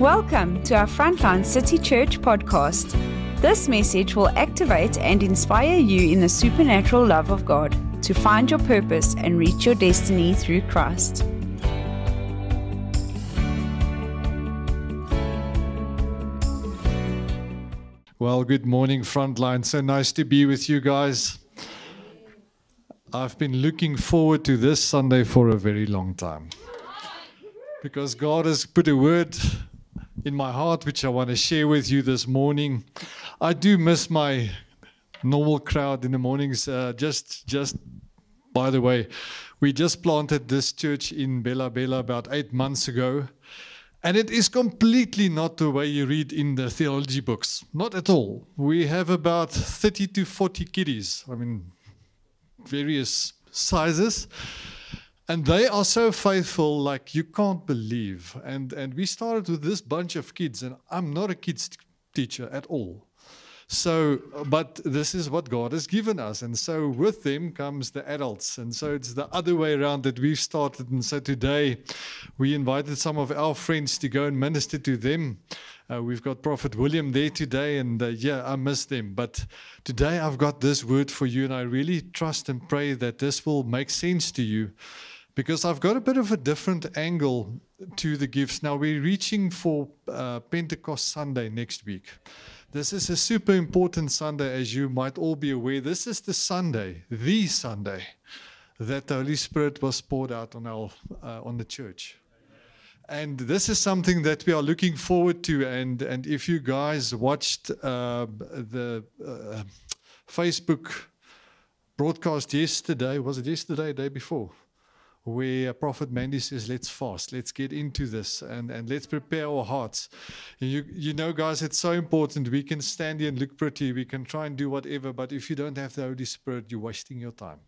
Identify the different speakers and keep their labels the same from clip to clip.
Speaker 1: Welcome to our Frontline City Church podcast. This message will activate and inspire you in the supernatural love of God to find your purpose and reach your destiny through Christ.
Speaker 2: Well, good morning, Frontline. So nice to be with you guys. I've been looking forward to this Sunday for a very long time because God has put a word in my heart, which I want to share with you this morning. I do miss my normal crowd in the mornings. Uh, just, just by the way, we just planted this church in Bela-Bela about eight months ago. And it is completely not the way you read in the theology books. Not at all. We have about 30 to 40 kiddies. I mean, various sizes and they are so faithful like you can't believe. And and we started with this bunch of kids and i'm not a kids teacher at all. So but this is what god has given us and so with them comes the adults. And so it's the other way around that we've started. And so today we invited some of our friends to go and minister to them. Uh, we've got Prophet William there today, and uh, yeah, I miss them. But today I've got this word for you, and I really trust and pray that this will make sense to you because I've got a bit of a different angle to the gifts. Now, we're reaching for uh, Pentecost Sunday next week. This is a super important Sunday, as you might all be aware. This is the Sunday, the Sunday, that the Holy Spirit was poured out on, our, uh, on the church. And this is something that we are looking forward to. And, and if you guys watched uh, the uh, Facebook broadcast yesterday, was it yesterday, day before? Where Prophet Mandy says, let's fast, let's get into this and, and let's prepare our hearts. You, you know, guys, it's so important. We can stand here and look pretty, we can try and do whatever, but if you don't have the Holy Spirit, you're wasting your time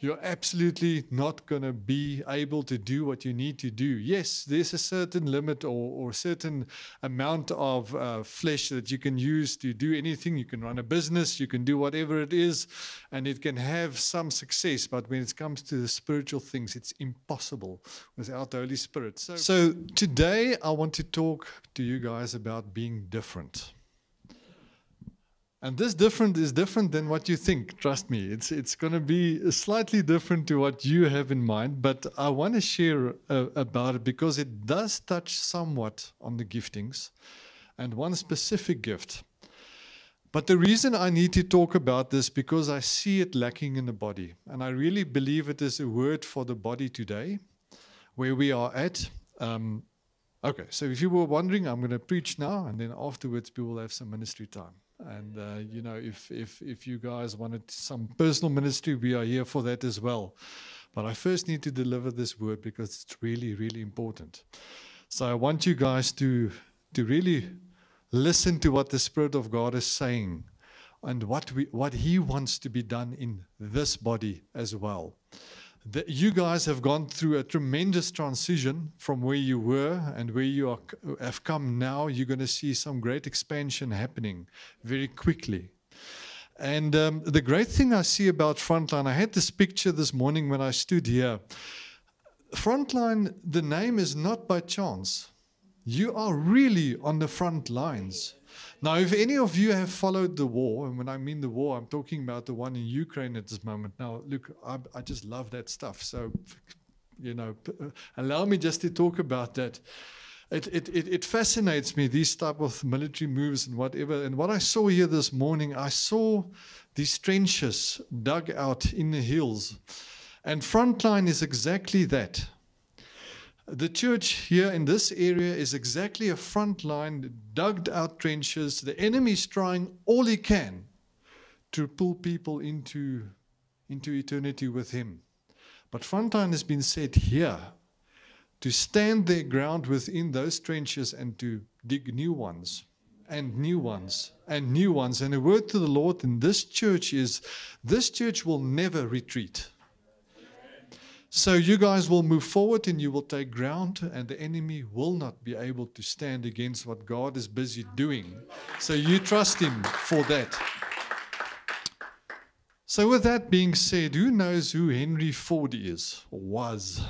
Speaker 2: you're absolutely not going to be able to do what you need to do. Yes, there's a certain limit or, or certain amount of uh, flesh that you can use to do anything. You can run a business, you can do whatever it is, and it can have some success. But when it comes to the spiritual things, it's impossible without the Holy Spirit. So, so today, I want to talk to you guys about being different. And this different is different than what you think. Trust me, it's it's going to be slightly different to what you have in mind. But I want to share uh, about it because it does touch somewhat on the giftings, and one specific gift. But the reason I need to talk about this because I see it lacking in the body, and I really believe it is a word for the body today, where we are at. Um, okay, so if you were wondering, I'm going to preach now, and then afterwards we will have some ministry time. And uh, you know, if if if you guys wanted some personal ministry, we are here for that as well. But I first need to deliver this word because it's really, really important. So I want you guys to to really listen to what the Spirit of God is saying and what we what He wants to be done in this body as well that you guys have gone through a tremendous transition from where you were and where you are, have come now. You're going to see some great expansion happening very quickly. And um, the great thing I see about Frontline, I had this picture this morning when I stood here. Frontline, the name is not by chance. You are really on the front lines. Now, if any of you have followed the war, and when I mean the war, I'm talking about the one in Ukraine at this moment. Now, look, I, I just love that stuff. So, you know, uh, allow me just to talk about that. It, it, it, it fascinates me, these type of military moves and whatever. And what I saw here this morning, I saw these trenches dug out in the hills. And frontline is exactly that. The church here in this area is exactly a front line, dug out trenches. The enemy is trying all he can to pull people into, into eternity with him. But frontline has been set here to stand their ground within those trenches and to dig new ones and new ones and new ones. And a word to the Lord in this church is this church will never retreat. So you guys will move forward and you will take ground, and the enemy will not be able to stand against what God is busy doing. So you trust Him for that. So, with that being said, who knows who Henry Ford is or was?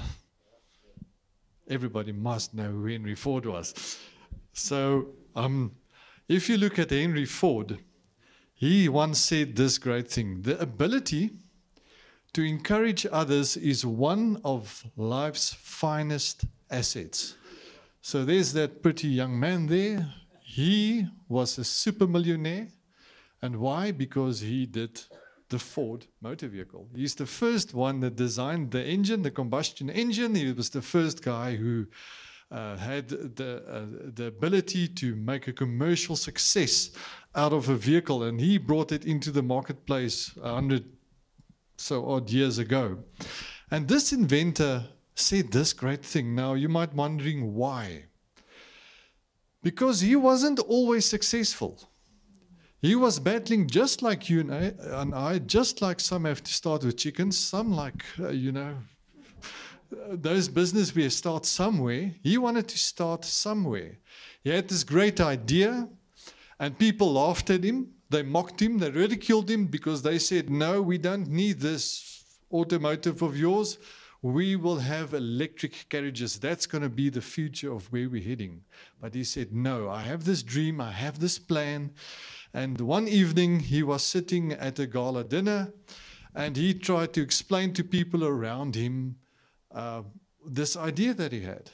Speaker 2: Everybody must know who Henry Ford was. So, um, if you look at Henry Ford, he once said this great thing the ability to encourage others is one of life's finest assets. So, there's that pretty young man there. He was a super millionaire. And why? Because he did the Ford motor vehicle. He's the first one that designed the engine, the combustion engine. He was the first guy who uh, had the, uh, the ability to make a commercial success out of a vehicle, and he brought it into the marketplace a hundred so odd years ago. And this inventor said this great thing. Now, you might wondering why. Because he wasn't always successful. He was battling just like you and I, just like some have to start with chickens, some like, uh, you know, those business we start somewhere. He wanted to start somewhere. He had this great idea, and people laughed at him. They mocked him. They ridiculed him because they said, No, we don't need this automotive of yours. We will have electric carriages. That's going to be the future of where we're heading. But he said, No, I have this dream. I have this plan. And one evening, he was sitting at a gala dinner and he tried to explain to people around him uh, this idea that he had.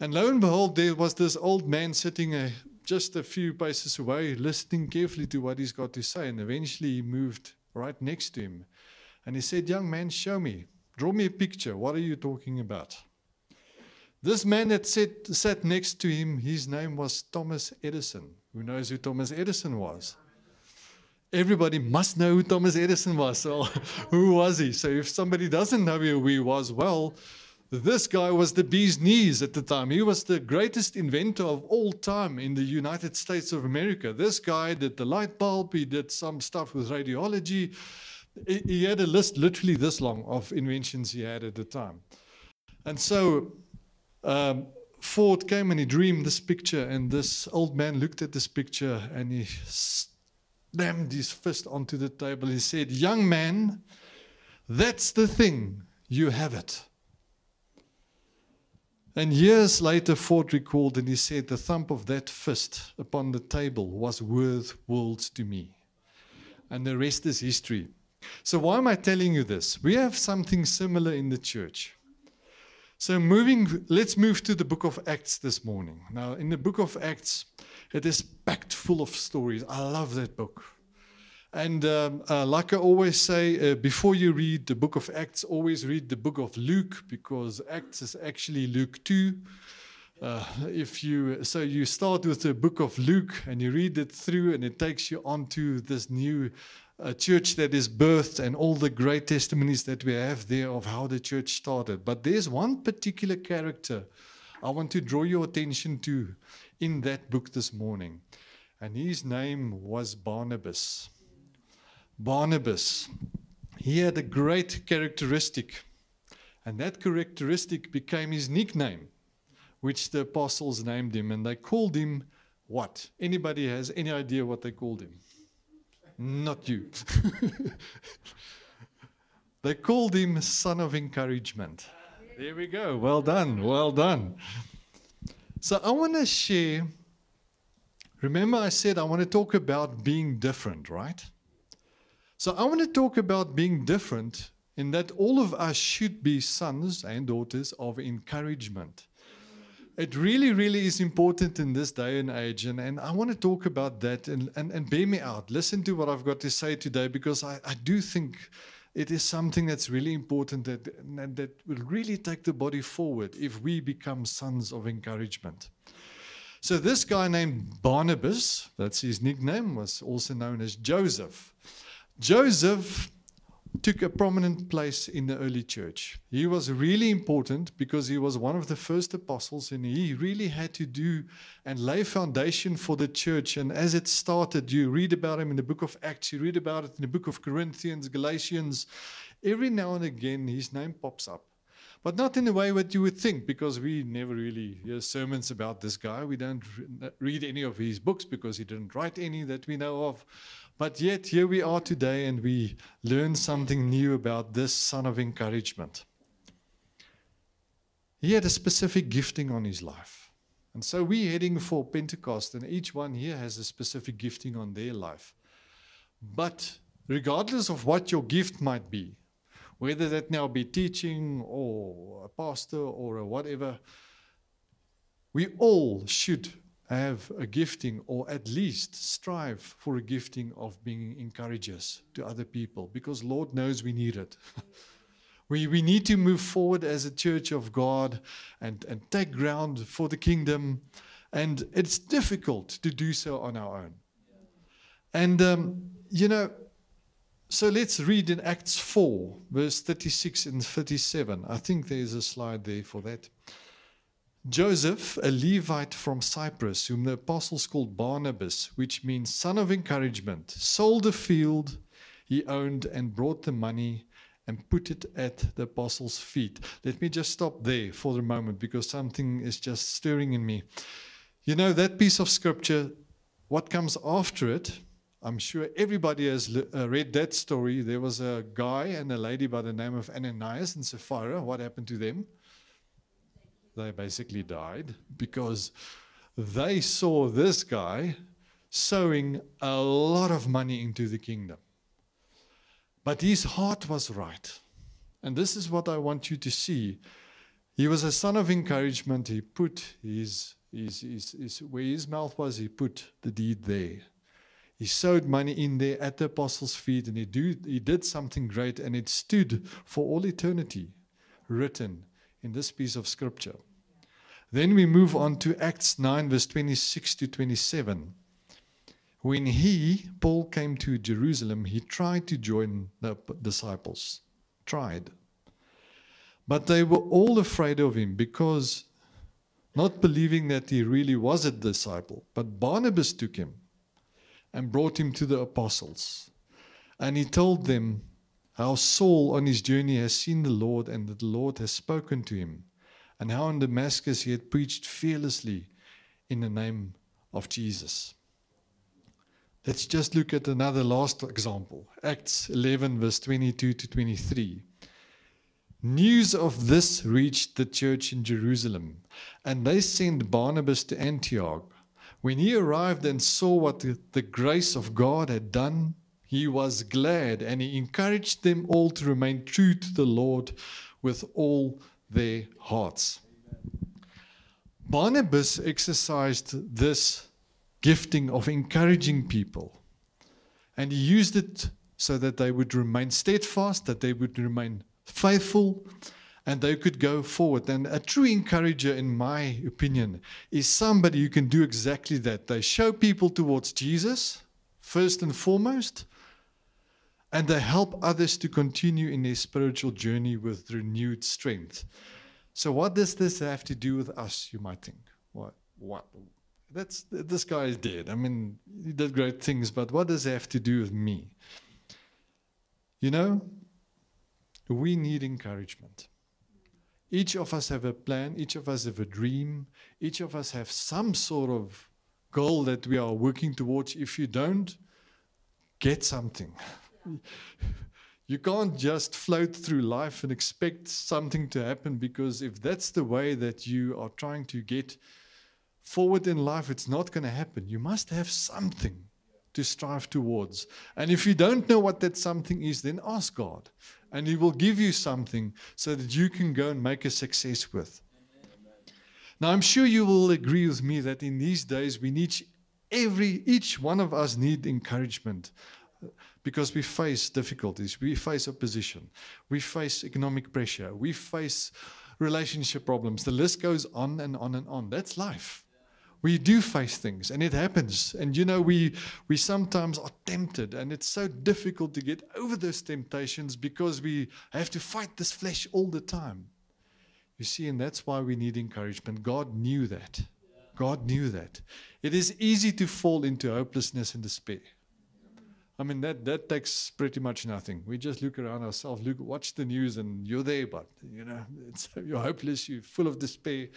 Speaker 2: And lo and behold, there was this old man sitting a, just a few paces away, listening carefully to what he's got to say. And eventually, he moved right next to him. And he said, Young man, show me. Draw me a picture. What are you talking about? This man that sat, sat next to him, his name was Thomas Edison. Who knows who Thomas Edison was? Everybody must know who Thomas Edison was. So, who was he? So, if somebody doesn't know who he was, well, this guy was the bee's knees at the time. He was the greatest inventor of all time in the United States of America. This guy did the light bulb, he did some stuff with radiology. He had a list literally this long of inventions he had at the time. And so, um, Ford came and he dreamed this picture, and this old man looked at this picture and he slammed his fist onto the table. He said, Young man, that's the thing, you have it. And years later, Ford recalled and he said, The thump of that fist upon the table was worth worlds to me. And the rest is history. So, why am I telling you this? We have something similar in the church. So, moving, let's move to the book of Acts this morning. Now, in the book of Acts, it is packed full of stories. I love that book. And um, uh, like I always say, uh, before you read the book of Acts, always read the book of Luke because Acts is actually Luke 2. Uh, if you so you start with the book of Luke and you read it through, and it takes you on to this new a church that is birthed and all the great testimonies that we have there of how the church started. But there's one particular character I want to draw your attention to in that book this morning. And his name was Barnabas. Barnabas. He had a great characteristic. And that characteristic became his nickname, which the apostles named him. And they called him what? Anybody has any idea what they called him? not you. they called him son of encouragement. There we go. Well done. Well done. So I want to share. Remember, I said I want to talk about being different, right? So I want to talk about being different in that all of us should be sons and daughters of encouragement it really, really is important in this day and age. And, and I want to talk about that and, and, and bear me out. Listen to what I've got to say today because I, I do think it is something that's really important that, that will really take the body forward if we become sons of encouragement. So, this guy named Barnabas, that's his nickname, was also known as Joseph. Joseph took a prominent place in the early church. He was really important because he was one of the first apostles and he really had to do and lay foundation for the church. And as it started, you read about him in the book of Acts, you read about it in the book of Corinthians, Galatians. Every now and again, his name pops up. But not in the way that you would think, because we never really hear sermons about this guy. We don't read any of his books because he didn't write any that we know of. But yet, here we are today, and we learn something new about this son of encouragement. He had a specific gifting on his life. And so we're heading for Pentecost, and each one here has a specific gifting on their life. But regardless of what your gift might be, whether that now be teaching or a pastor or a whatever, we all should have a gifting or at least strive for a gifting of being encouragers to other people because Lord knows we need it. we, we need to move forward as a church of God and, and take ground for the kingdom. And it's difficult to do so on our own. And, um, you know, so let's read in Acts 4, verse 36 and 37. I think there's a slide there for that. Joseph, a Levite from Cyprus, whom the apostles called Barnabas, which means son of encouragement, sold a field he owned and brought the money and put it at the apostles' feet. Let me just stop there for the moment because something is just stirring in me. You know, that piece of scripture, what comes after it, I'm sure everybody has uh, read that story. There was a guy and a lady by the name of Ananias and Sapphira. What happened to them? They basically died because they saw this guy sowing a lot of money into the kingdom. But his heart was right. And this is what I want you to see. He was a son of encouragement. He put his, his, his, his where his mouth was, he put the deed there. He sowed money in there at the apostles' feet and he, do, he did something great and it stood for all eternity, written in this piece of scripture. Then we move on to Acts 9, verse 26 to 27. When he, Paul, came to Jerusalem, he tried to join the disciples. Tried. But they were all afraid of him because, not believing that he really was a disciple, but Barnabas took him and brought him to the apostles. And he told them how Saul on his journey has seen the Lord and that the Lord has spoken to him, and how in Damascus he had preached fearlessly in the name of Jesus. Let's just look at another last example Acts 11, verse 22 to 23. News of this reached the church in Jerusalem, and they sent Barnabas to Antioch. When he arrived and saw what the, grace of God had done, he was glad and he encouraged them all to remain true to the Lord with all their hearts. Barnabas exercised this gifting of encouraging people, and he used it so that they would remain steadfast, that they would remain faithful, and they could go forward. And a true encourager, in my opinion, is somebody who can do exactly that. They show people towards Jesus, first and foremost, and they help others to continue in their spiritual journey with renewed strength. So, what does this have to do with us, you might think? What? What? That's, this guy is dead. I mean, he did great things, but what does it have to do with me? You know, we need encouragement. Each of us have a plan, each of us have a dream, each of us have some sort of goal that we are working towards. If you don't, get something. you can't just float through life and expect something to happen because if that's the way that you are trying to get forward in life, it's not going to happen. You must have something to strive towards. And if you don't know what that something is, then ask God and He will give you something so that you can go and make a success with. Now, I'm sure you will agree with me that in these days we need every each one of us need encouragement because we face difficulties, we face opposition, we face economic pressure, we face relationship problems. The list goes on and on and on. That's life. We do face things and it happens. And you know we we sometimes are tempted and it's so difficult to get over those temptations because we have to fight this flesh all the time. You see and that's why we need encouragement. God knew that. God knew that. It is easy to fall into hopelessness and despair I mean that that takes pretty much nothing. We just look around ourselves, look, watch the news, and you're there. But you know, you're hopeless, you're full of despair.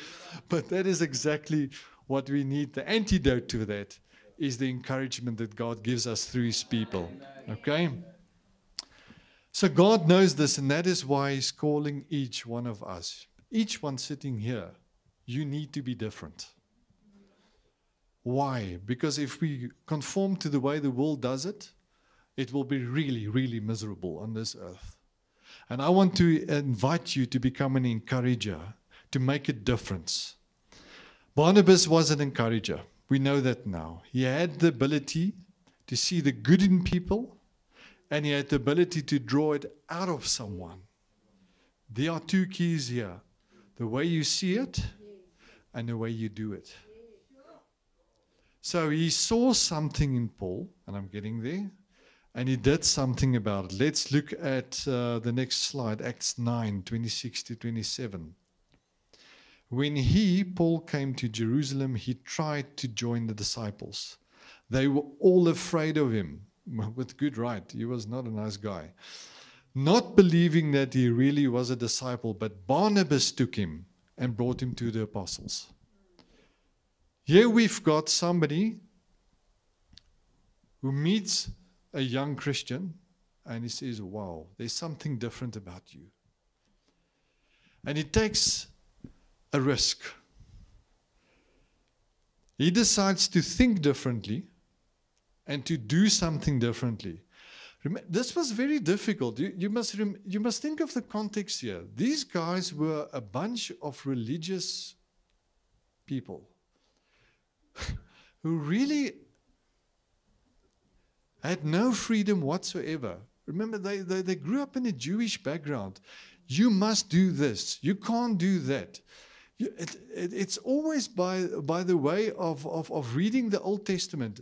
Speaker 2: But that is exactly what we need, the antidote to that, is the encouragement that God gives us through His people. Okay? So God knows this, and that is why He's calling each one of us, each one sitting here. You need to be different. Why? Because if we conform to the way the world does it, it will be really, really miserable on this earth. And I want to invite you to become an encourager, to make a difference. Barnabas was an encourager. We know that now. He had the ability to see the good in people, and he had the ability to draw it out of someone. There are two keys here the way you see it and the way you do it. So he saw something in Paul, and I'm getting there, and he did something about it. Let's look at uh, the next slide, Acts 9 26 to 27. When he, Paul, came to Jerusalem, he tried to join the disciples. They were all afraid of him, with good right. He was not a nice guy. Not believing that he really was a disciple, but Barnabas took him and brought him to the apostles. Here we've got somebody who meets a young Christian and he says, Wow, there's something different about you. And he takes a risk. He decides to think differently and to do something differently. This was very difficult. You, you, must you must think of the context here. These guys were a bunch of religious people who really had no freedom whatsoever. Remember, they, they, they grew up in a Jewish background. You must do this, you can't do that. It, it, it's always by, by the way of, of, of reading the Old Testament.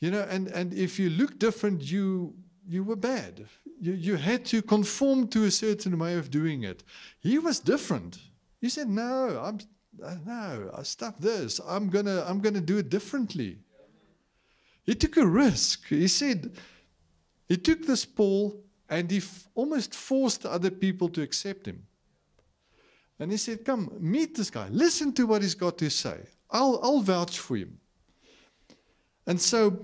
Speaker 2: You know, and, and if you look different, you you were bad. You, you had to conform to a certain way of doing it. He was different. He said, No, I'm no, I stop this. I'm gonna I'm gonna do it differently. He took a risk. He said, he took this Paul and he f- almost forced other people to accept him. And he said, Come, meet this guy. Listen to what he's got to say. I'll, I'll vouch for him. And so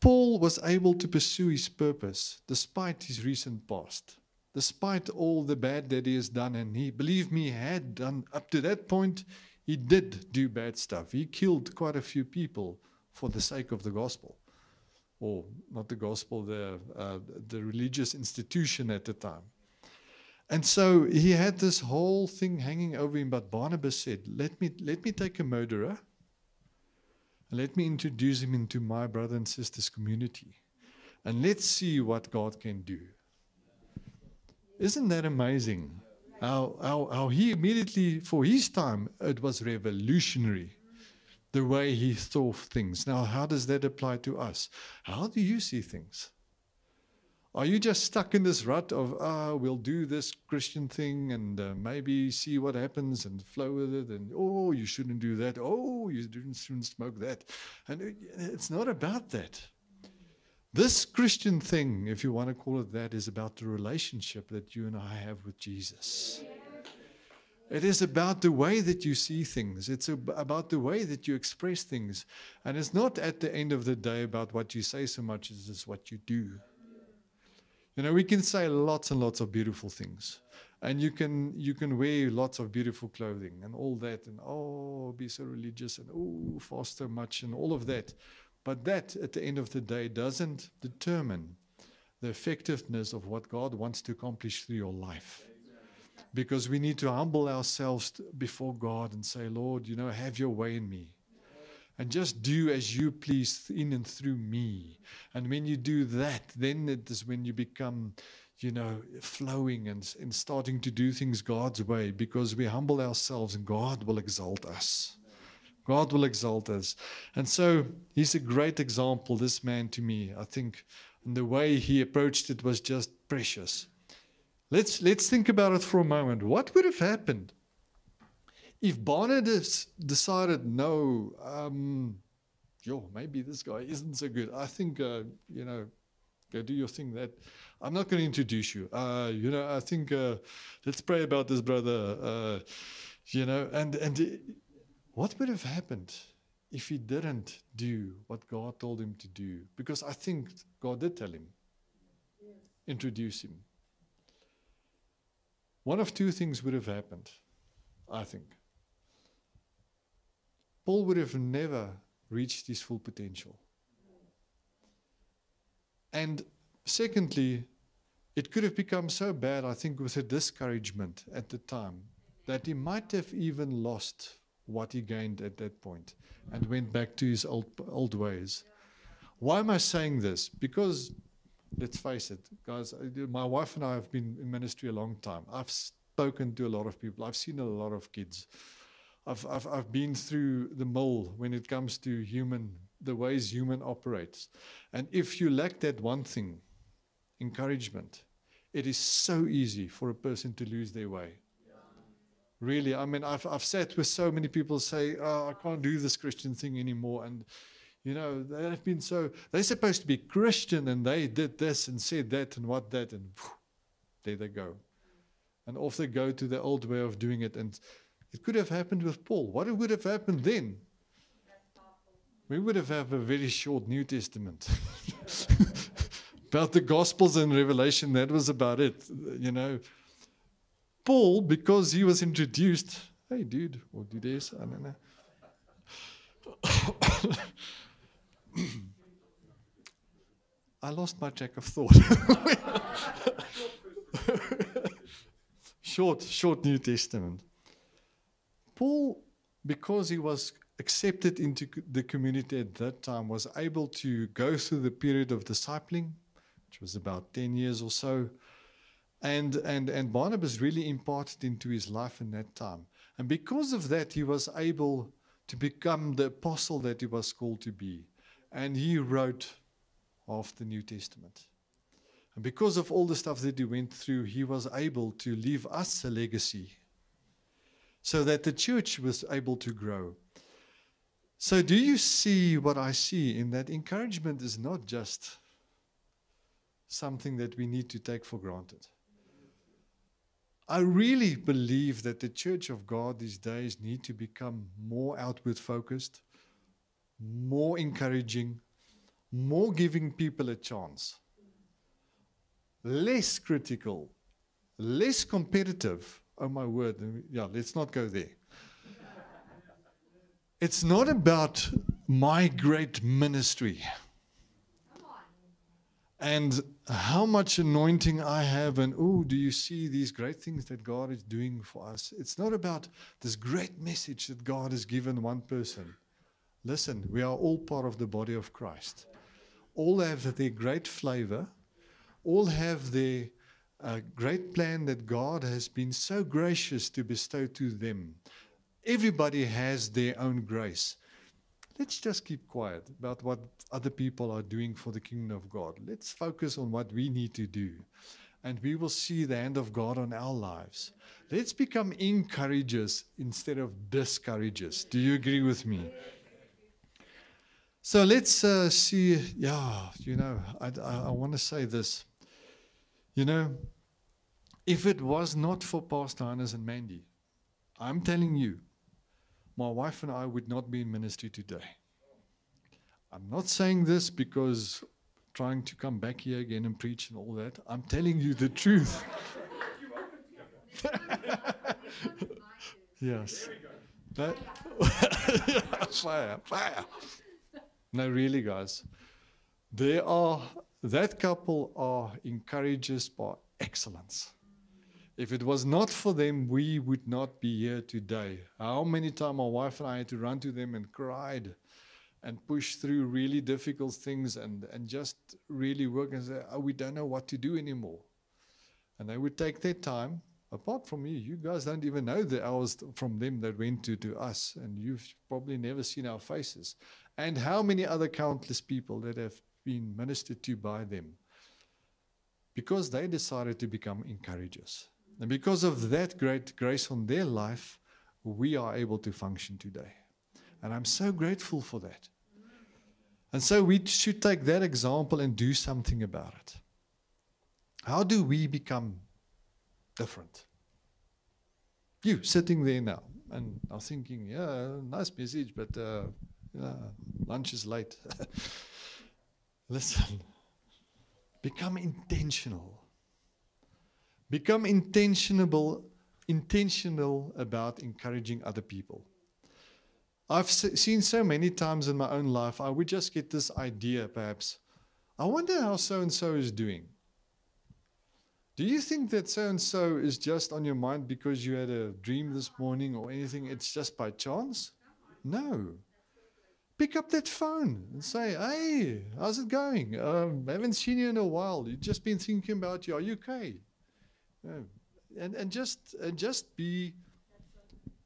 Speaker 2: Paul was able to pursue his purpose despite his recent past, despite all the bad that he has done. And he, believe me, had done up to that point, he did do bad stuff. He killed quite a few people for the sake of the gospel. Or not the gospel, the, uh, the religious institution at the time. And so he had this whole thing hanging over him. But Barnabas said, Let me, let me take a murderer and let me introduce him into my brother and sister's community. And let's see what God can do. Isn't that amazing? How, how, how he immediately, for his time, it was revolutionary the way he saw things. Now, how does that apply to us? How do you see things? Are you just stuck in this rut of, ah, we'll do this Christian thing and uh, maybe see what happens and flow with it? And, oh, you shouldn't do that. Oh, you shouldn't smoke that. And it's not about that. This Christian thing, if you want to call it that, is about the relationship that you and I have with Jesus. It is about the way that you see things. It's about the way that you express things. And it's not at the end of the day about what you say so much as it's what you do. You know, we can say lots and lots of beautiful things. And you can you can wear lots of beautiful clothing and all that and oh be so religious and oh fast so much and all of that. But that at the end of the day doesn't determine the effectiveness of what God wants to accomplish through your life. Because we need to humble ourselves before God and say, Lord, you know, have your way in me and just do as you please in and through me. And when you do that, then it is when you become, you know, flowing and, and starting to do things God's way because we humble ourselves and God will exalt us. God will exalt us. And so he's a great example, this man to me. I think and the way he approached it was just precious. Let's, let's think about it for a moment. What would have happened if Barnabas decided, no, um, yo, maybe this guy isn't so good. I think, uh, you know, go do your thing. That I'm not going to introduce you. Uh, you know, I think uh, let's pray about this brother. Uh, you know, and and what would have happened if he didn't do what God told him to do? Because I think God did tell him, introduce him. One of two things would have happened, I think. Paul would have never reached his full potential. And secondly, it could have become so bad, I think, with a discouragement at the time that he might have even lost what he gained at that point and went back to his old, old ways. Why am I saying this? Because, let's face it, guys, uh, my wife and I have been in ministry a long time. I've spoken to a lot of people, I've seen a lot of kids. I've, I've, I've been through the mill when it comes to human, the ways human operates. And if you lack that one thing, encouragement, it is so easy for a person to lose their way. Really, I mean, I've, I've sat with so many people say, oh, I can't do this Christian thing anymore. And, you know, they've been so, they're supposed to be Christian and they did this and said that and what that, and whew, there they go. And off they go to the old way of doing it. And it could have happened with Paul. What would have happened then? We would have had a very short New Testament. about the Gospels and Revelation, that was about it. You know, Paul, because he was introduced, hey, dude, or dudes, I don't know. I lost my track of thought. short, short New Testament. Paul, because he was accepted into the community at that time, was able to go through the period of discipling, which was about 10 years or so. And, and, and Barnabas really imparted into his life in that time. And because of that, he was able to become the apostle that he was called to be. And he wrote of the New Testament. And because of all the stuff that he went through, he was able to leave us a legacy so that the church was able to grow. So, do you see what I see in that encouragement is not just something that we need to take for granted? I really believe that the church of God these days need to become more outward focused, more encouraging, more giving people a chance, less critical, less competitive, oh my word, yeah, let's not go there. It's not about my great ministry and how much anointing I have, and oh, do you see these great things that God is doing for us? It's not about this great message that God has given one person. Listen, we are all part of the body of Christ. All have their great flavor, all have their a uh, great plan that God has been so gracious to bestow to them. Everybody has their own grace. Let's just keep quiet about what other people are doing for the kingdom of God. Let's focus on what we need to do, and we will see the hand of God on our lives. Let's become encouragers instead of discouragers. Do you agree with me? So let's uh, see. Yeah, you know, I, I, I want to say this. You know, if it was not for Pastor Hannes and Mandy, I'm telling you, my wife and I would not be in ministry today. I'm not saying this because trying to come back here again and preach and all that. I'm telling you the truth. yes. That, fire, fire. No, really, guys. There are that couple are encouraged by excellence. If it was not for them, we would not be here today. How many times my wife and I had to run to them and cried and push through really difficult things and, and just really work and say, oh, we don't know what to do anymore. And they would take their time. Apart from you, you guys don't even know the hours from them that went to, to us, and you've probably never seen our faces. And how many other countless people that have been ministered to by them because they decided to become encouragers. And because of that great grace on their life, we are able to function today. And I'm so grateful for that. And so we should take that example and do something about it. How do we become different? You sitting there now and are thinking, yeah, nice message, but uh, yeah, lunch is late. Listen, become intentional. Become intentional, intentional about encouraging other people. I've seen so many times in my own life, I would just get this idea, perhaps. I wonder how so and so is doing. Do you think that so and so is just on your mind because you had a dream this morning or anything? It's just by chance? No. Pick up that phone and say, Hey, how's it going? Um, haven't seen you in a while. You've just been thinking about you. Are you okay? and, and just and just be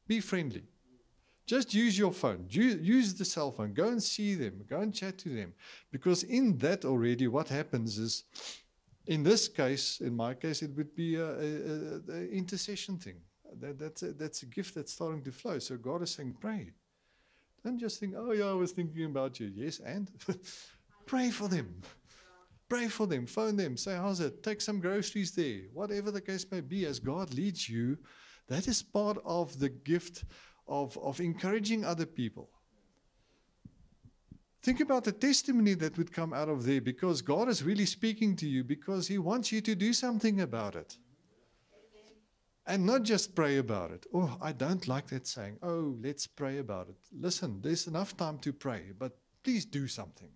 Speaker 2: be friendly. Just use your phone. Use the cell phone. Go and see them. Go and chat to them. Because in that already, what happens is, in this case, in my case, it would be an intercession thing. That, that's, a, that's a gift that's starting to flow. So God is saying, pray. Don't just think, oh, yeah, I was thinking about you. Yes, and pray for them. Pray for them. Phone them. Say, how's it? Take some groceries there. Whatever the case may be, as God leads you, that is part of the gift of, of encouraging other people. Think about the testimony that would come out of there because God is really speaking to you because He wants you to do something about it. And not just pray about it. Oh, I don't like that saying. Oh, let's pray about it. Listen, there's enough time to pray, but please do something.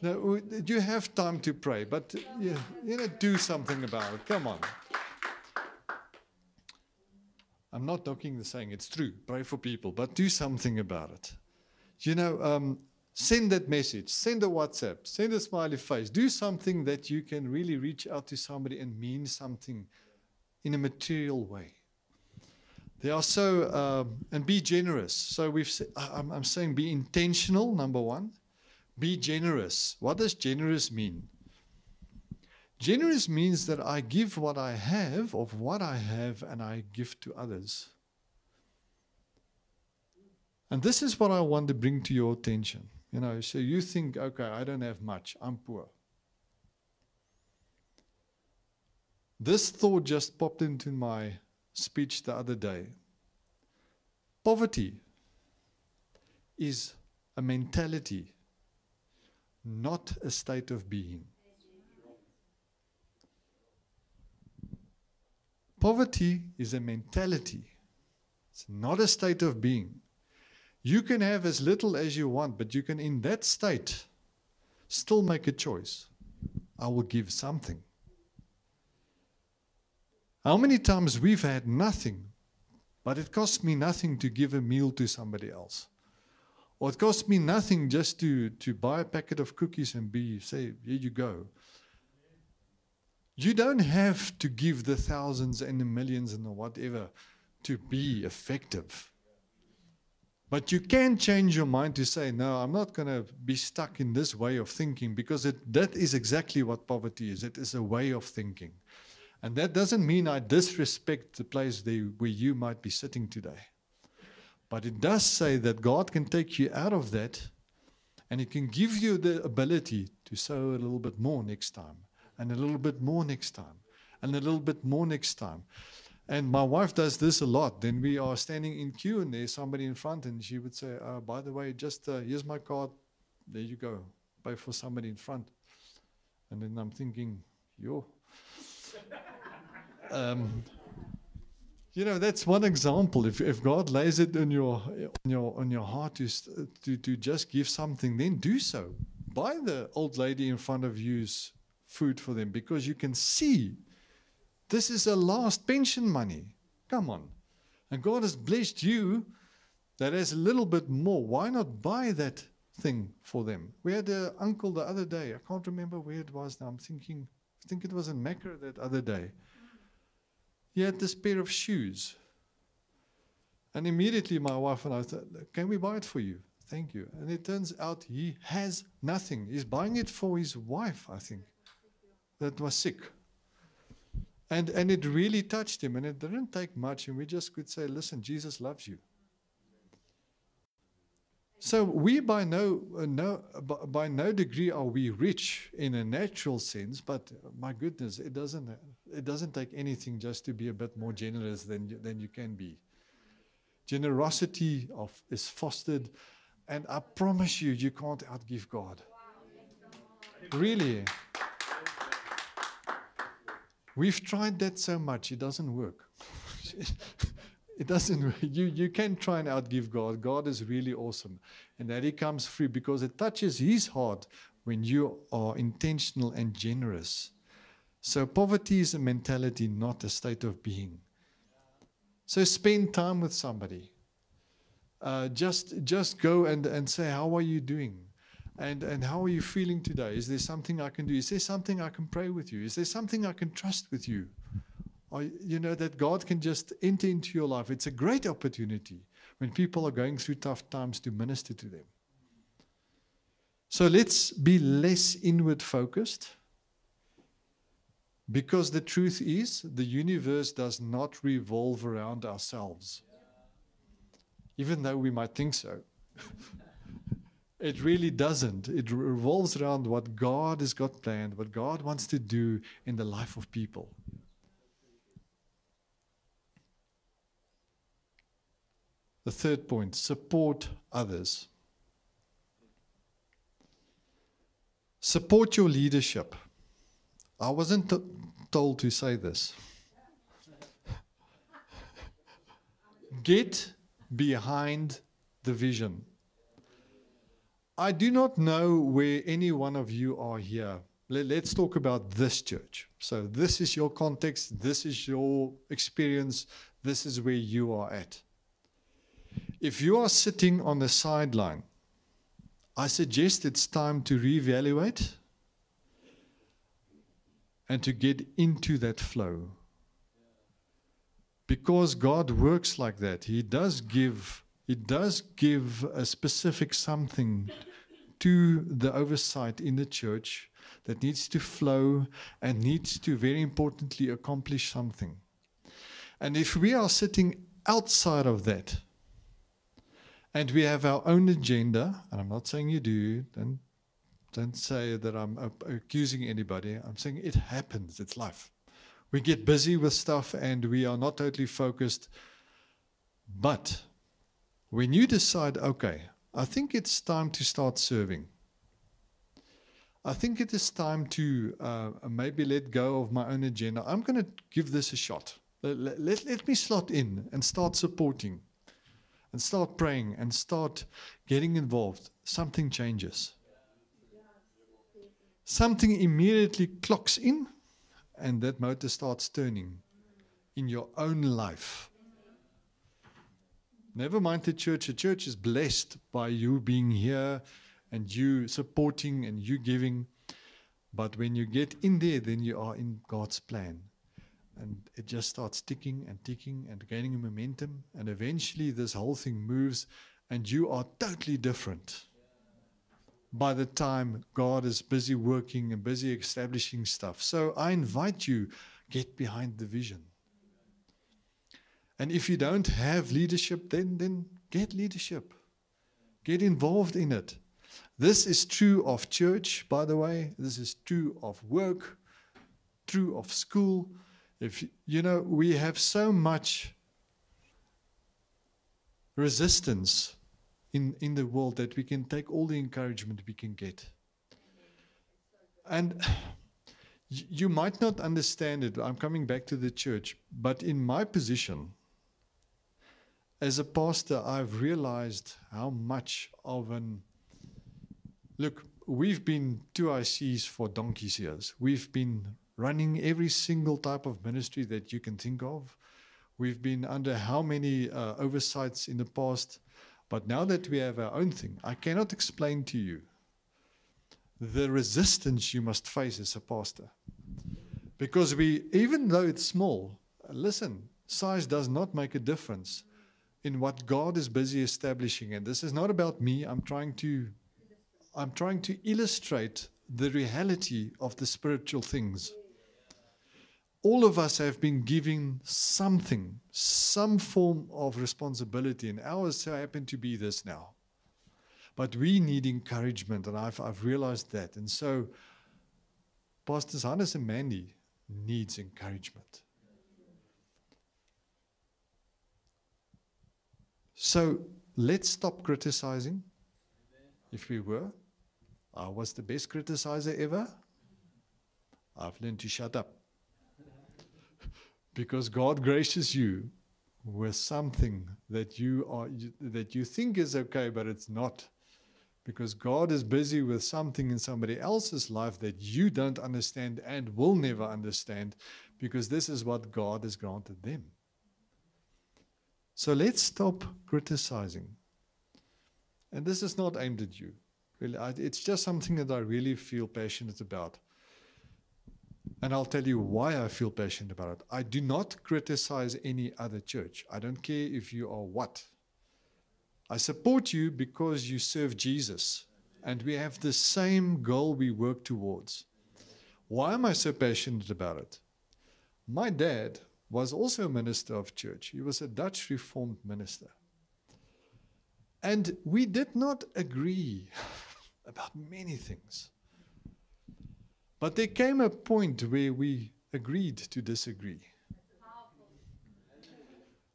Speaker 2: Now, you have time to pray, but you, you know, do something about it. Come on. I'm not knocking the saying, it's true. Pray for people, but do something about it. You know, um, send that message, send a WhatsApp, send a smiley face. Do something that you can really reach out to somebody and mean something in a material way. They are so, um, and be generous. So we've, I'm, I'm saying be intentional, number one. Be generous. What does generous mean? Generous means that I give what I have of what I have and I give to others. And this is what I want to bring to your attention. You know, so you think, okay, I don't have much, I'm poor. This thought just popped into my speech the other day. Poverty is a mentality, not a state of being. Poverty is a mentality, it's not a state of being. You can have as little as you want, but you can, in that state, still make a choice. I will give something. How many times we've had nothing, but it cost me nothing to give a meal to somebody else? Or it cost me nothing just to, to buy a packet of cookies and be say, here you go. You don't have to give the thousands and the millions and the whatever to be effective. But you can change your mind to say, no, I'm not going to be stuck in this way of thinking because it, that is exactly what poverty is. It is a way of thinking. And that doesn't mean I disrespect the place where you might be sitting today. But it does say that God can take you out of that and He can give you the ability to sow a little bit more next time and a little bit more next time, and a little bit more next time. And my wife does this a lot. Then we are standing in queue, and there's somebody in front, and she would say, uh, "By the way, just uh, here's my card. There you go. Pay for somebody in front." And then I'm thinking, "Yo." Um, you know that's one example. If, if God lays it in your on your on your heart to, to to just give something, then do so. Buy the old lady in front of you's food for them because you can see this is a last pension money. Come on. And God has blessed you that has a little bit more. Why not buy that thing for them? We had an uncle the other day. I can't remember where it was now. I'm thinking, think it was in Mecca that other day. He had this pair of shoes. And immediately my wife and I said, Can we buy it for you? Thank you. And it turns out he has nothing. He's buying it for his wife, I think that was sick. And, and it really touched him, and it didn't take much, and we just could say, Listen, Jesus loves you. So we by no, uh, no by no degree are we rich in a natural sense, but uh, my goodness, it doesn't it doesn't take anything just to be a bit more generous than than you can be. Generosity of is fostered, and I promise you, you can't outgive God. Really. We've tried that so much, it doesn't work. it doesn't you you can try and outgive god. God is really awesome. And that he comes free because it touches his heart when you are intentional and generous. So poverty is a mentality not a state of being. So spend time with somebody. Uh, just just go and, and say how are you doing? And and how are you feeling today? Is there something i can do? Is there something i can pray with you? Is there something i can trust with you or you know that god can just enter into your life it's a great opportunity when people are going through tough times to minister to them so let's be less inward focused because the truth is the universe does not revolve around ourselves even though we might think so It really doesn't. It revolves around what God has got planned, what God wants to do in the life of people. The third point support others. Support your leadership. I wasn't t- told to say this. Get behind the vision. I do not know where any one of you are here. Let's talk about this church. So, this is your context, this is your experience, this is where you are at. If you are sitting on the sideline, I suggest it's time to reevaluate and to get into that flow. Because God works like that. He does give he does give a specific something to the oversight in the church that needs to flow and needs to, very importantly, accomplish something. And if we are sitting outside of that, and we have our own agenda, and I'm not saying you do, don't, don't say that I'm accusing anybody. I'm saying it happens, it's life. We get busy with stuff and we are not totally focused. But when you decide, okay, I think it's time to start serving. I think it is time to uh, maybe let go of my own agenda. I'm going to give this a shot. Let, let, let me slot in and start supporting and start praying and start getting involved. Something changes. Something immediately clocks in, and that motor starts turning in your own life. Never mind the church. The church is blessed by you being here and you supporting and you giving. But when you get in there, then you are in God's plan. And it just starts ticking and ticking and gaining momentum. And eventually, this whole thing moves, and you are totally different. By the time God is busy working and busy establishing stuff. So I invite you, get behind the vision. And if you don't have leadership, then, then get leadership. Get involved in it. This is true of church, by the way. This is true of work, true of school. If you know, we have so much resistance in, in the world that we can take all the encouragement we can get. And you might not understand it. I'm coming back to the church, but in my position, as a pastor, I've realized how much of an look, we've been two ICs for donkey's years. We've been running every single type of ministry that you can think of. We've been under how many uh, oversights in the past. But now that we have our own thing, I cannot explain to you the resistance you must face as a pastor. Because we, even though it's small, listen, size does not make a difference in what God is busy establishing. And this is not about me. I'm trying to I'm trying to illustrate the reality of the spiritual things. All of us have been given something, some form of responsibility, and ours so happen to be this now. But we need encouragement, and I've, I've realized that. And so, Pastors Hannes and Mandy needs encouragement. So let's stop criticizing. If we were, I was the best criticizer ever. I've learned to shut up. Because God graces you with something that you are that you think is okay but it's not because God is busy with something in somebody else's life that you don't understand and will never understand because this is what God has granted them. So let's stop criticizing. And this is not aimed at you. Really, it's just something that I really feel passionate about. And I'll tell you why I feel passionate about it. I do not criticize any other church. I don't care if you are what. I support you because you serve Jesus and we have the same goal we work towards. Why am I so passionate about it? My dad was also a minister of church, he was a Dutch Reformed minister. And we did not agree about many things. But there came a point where we agreed to disagree.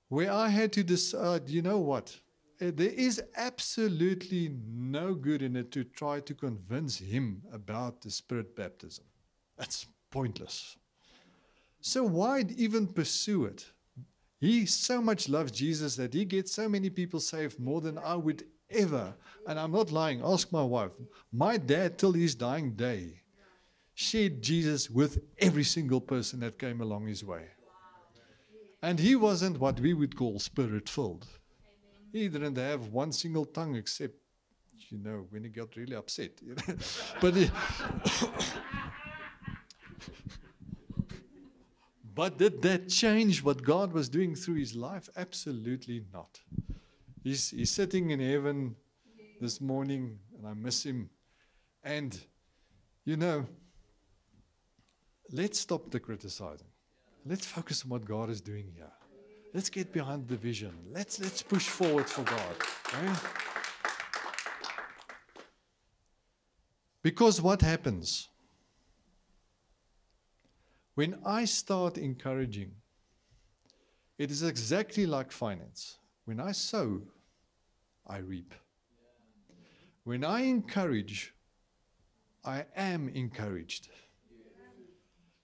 Speaker 2: Where I had to decide, you know what? Eh, there is absolutely no good in it to try to convince him about the spirit baptism. That's pointless. So why even pursue it? He so much loves Jesus that he gets so many people saved more than I would ever. And I'm not lying. Ask my wife. My dad, till his dying day, shared Jesus with every single person that came along his way. And he wasn't what we would call spirit filled. He didn't have one single tongue except, you know, when he got really upset. But, he, but did that change what God was doing through his life? Absolutely not. He's, he's sitting in heaven this morning, and I miss him. And, you know, let's stop the criticizing. Let's focus on what God is doing here. Let's get behind the vision. Let's, let's push forward for God. Okay? Because what happens? When I start encouraging, it is exactly like finance. When I sow, I reap. When I encourage, I am encouraged.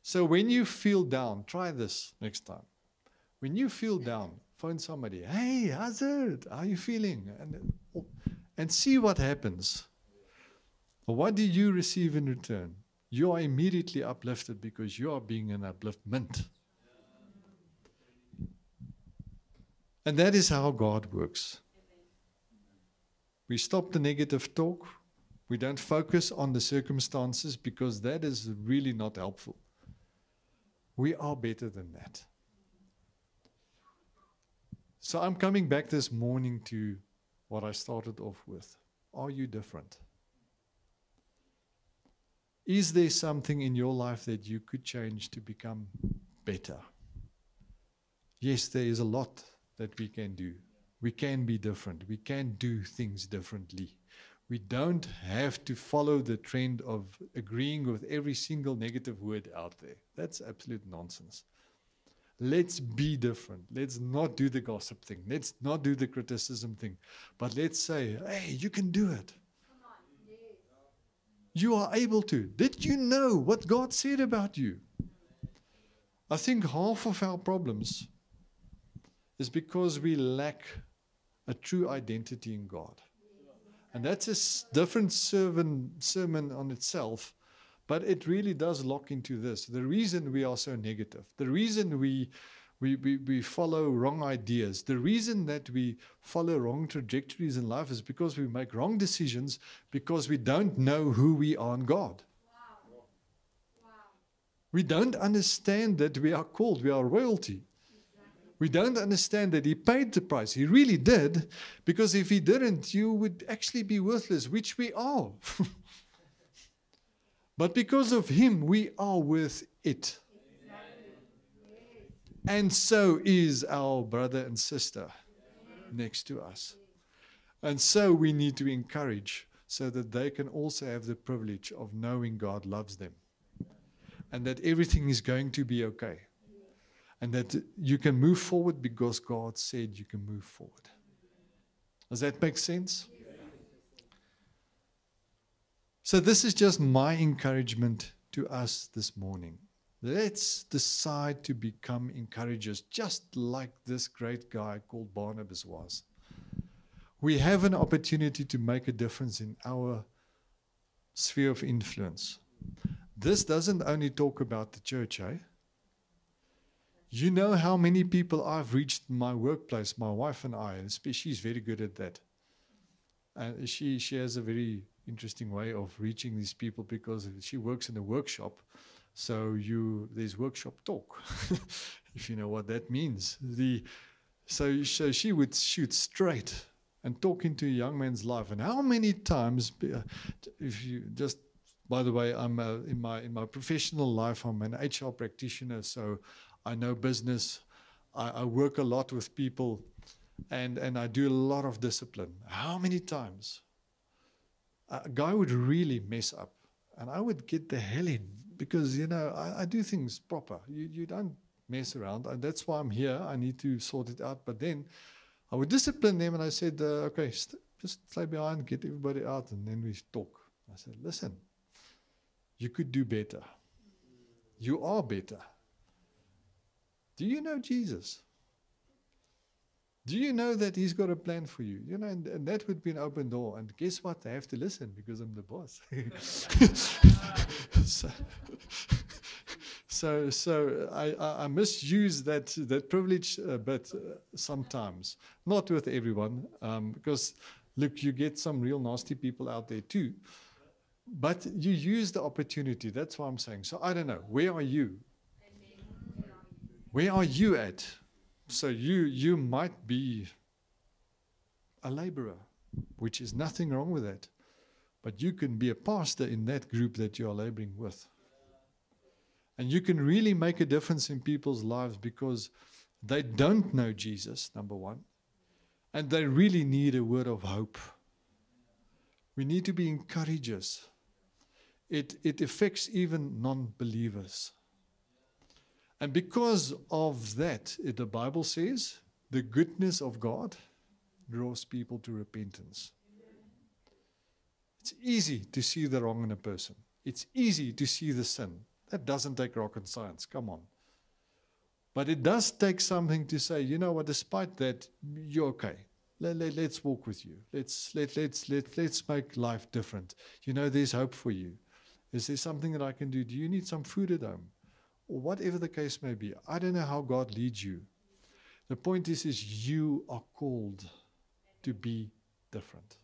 Speaker 2: So when you feel down, try this next time. When you feel down, phone somebody. Hey, how's it? How are you feeling? And, and see what happens. What do you receive in return? You are immediately uplifted because you are being an upliftment. And that is how God works. We stop the negative talk. We don't focus on the circumstances because that is really not helpful. We are better than that. So I'm coming back this morning to what I started off with. Are you different? Is there something in your life that you could change to become better? Yes, there is a lot that we can do. We can be different. We can do things differently. We don't have to follow the trend of agreeing with every single negative word out there. That's absolute nonsense. Let's be different. Let's not do the gossip thing. Let's not do the criticism thing. But let's say, hey, you can do it. You are able to. Did you know what God said about you? I think half of our problems is because we lack a true identity in God. And that's a different sermon, sermon on itself, but it really does lock into this. The reason we are so negative, the reason we, we, we, we follow wrong ideas, the reason that we follow wrong trajectories in life is because we make wrong decisions because we don't know who we are in God. Wow. Wow. We don't understand that we are called, we are royalty. We don't understand that he paid the price. He really did, because if he didn't, you would actually be worthless, which we are. but because of him, we are worth it. And so is our brother and sister next to us. And so we need to encourage so that they can also have the privilege of knowing God loves them and that everything is going to be okay and that you can move forward because God said you can move forward. Does that make sense? So, this is just my encouragement to us this morning. Let's decide to become encouragers, just like this great guy called Barnabas was. We have an opportunity to make a difference in our sphere of influence. This doesn't only talk about the church, eh? You know how many people I've reached in my workplace, my wife and I, and she's very good at that. And she, she has a very interesting way of reaching these people because she works in a workshop. So you there's workshop talk, if you know what that means. The so, so she would shoot straight and talk into a young man's life. And how many times, uh, if you just by the way, I'm a, in my in my professional life, I'm an HR practitioner, so I know business. I, I work a lot with people, and and I do a lot of discipline. How many times a guy would really mess up, and I would get the hell in because you know I, I do things proper. You you don't mess around, and that's why I'm here. I need to sort it out. But then I would discipline them, and I said, uh, okay, st- just stay behind, get everybody out, and then we talk. I said, listen you could do better. You are better. Do you know Jesus? Do you know that He's got a plan for you? You know, and, and that would be an open door. And guess what? I have to listen because I'm the boss. so, so, so I, I, I, misuse that that privilege a bit uh, sometimes. Not with everyone, um, because look, you get some real nasty people out there too. But you use the opportunity. That's what I'm saying. So I don't know. Where are you? Where are you at? So you you might be a laborer, which is nothing wrong with that. But you can be a pastor in that group that you are laboring with. And you can really make a difference in people's lives because they don't know Jesus, number one, and they really need a word of hope. We need to be encouragers it, it affects even non believers. And because of that, the Bible says the goodness of God draws people to repentance. It's easy to see the wrong in a person, it's easy to see the sin. That doesn't take rocket science. Come on. But it does take something to say, you know what, despite that, you're okay. Let, let, let's walk with you. Let's, let, let's, let, let's make life different. You know, there's hope for you. Is there something that I can do? Do you need some food at home? Or whatever the case may be. I don't know how God leads you. The point is, is you are called to be different.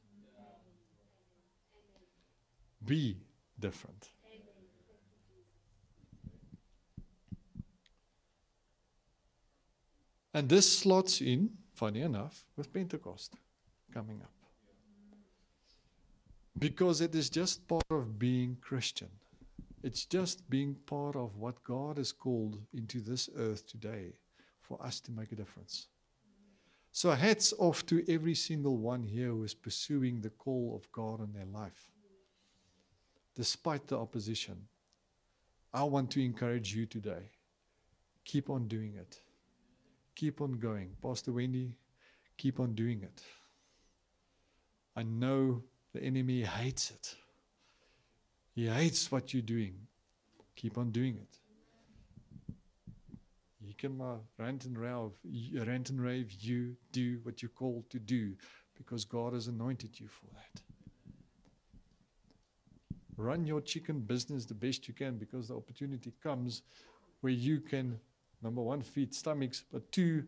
Speaker 2: Be different. And this slots in, funny enough, with Pentecost coming up because it is just part of being Christian. It's just being part of what God has called into this earth today for us to make a difference. So, hats off to every single one here who is pursuing the call of God in their life. Despite the opposition, I want to encourage you today. Keep on doing it. Keep on going. Pastor Wendy, keep on doing it. I know the enemy hates it. He hates what you're doing. Keep on doing it. He can rant and rave, rant and rave. You do what you're called to do because God has anointed you for that. Run your chicken business the best you can because the opportunity comes where you can, number one, feed stomachs, but two,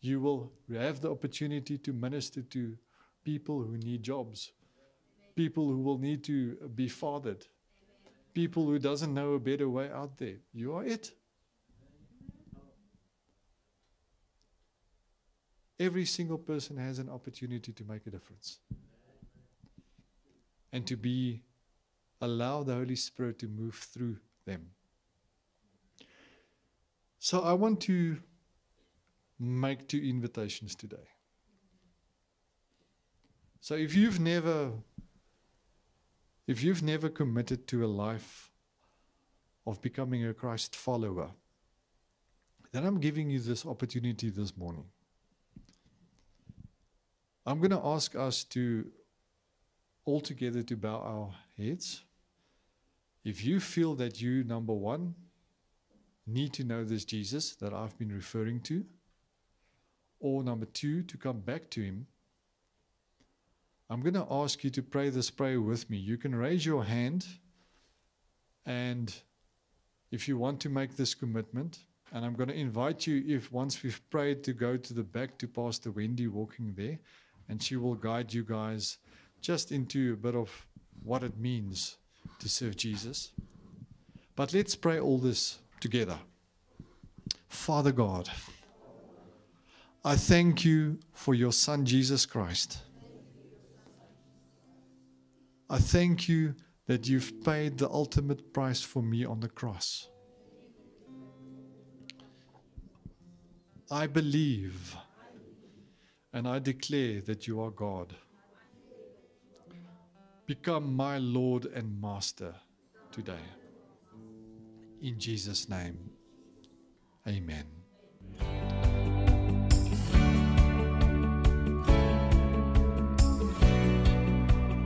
Speaker 2: you will have the opportunity to minister to people who need jobs people who will need to be fathered, people who doesn't know a better way out there. You are it. Every single person has an opportunity to make a difference. And to be allow the Holy Spirit to move through them. So I want to make two invitations today. So if you've never if you've never committed to a life of becoming a Christ follower, then I'm giving you this opportunity this morning. I'm going to ask us to all together to bow our heads. If you feel that you, number one, need to know this Jesus that I've been referring to, or number two, to come back to Him, I'm going to ask you to pray this prayer with me. You can raise your hand, and if you want to make this commitment, and I'm going to invite you, if once we've prayed, to go to the back to Pastor Wendy walking there, and she will guide you guys just into a bit of what it means to serve Jesus. But let's pray all this together. Father God, I thank you for your Son, Jesus Christ. I thank you that you've paid the ultimate price for me on the cross. I believe and I declare that you are God. Become my Lord and Master today. In Jesus' name, amen.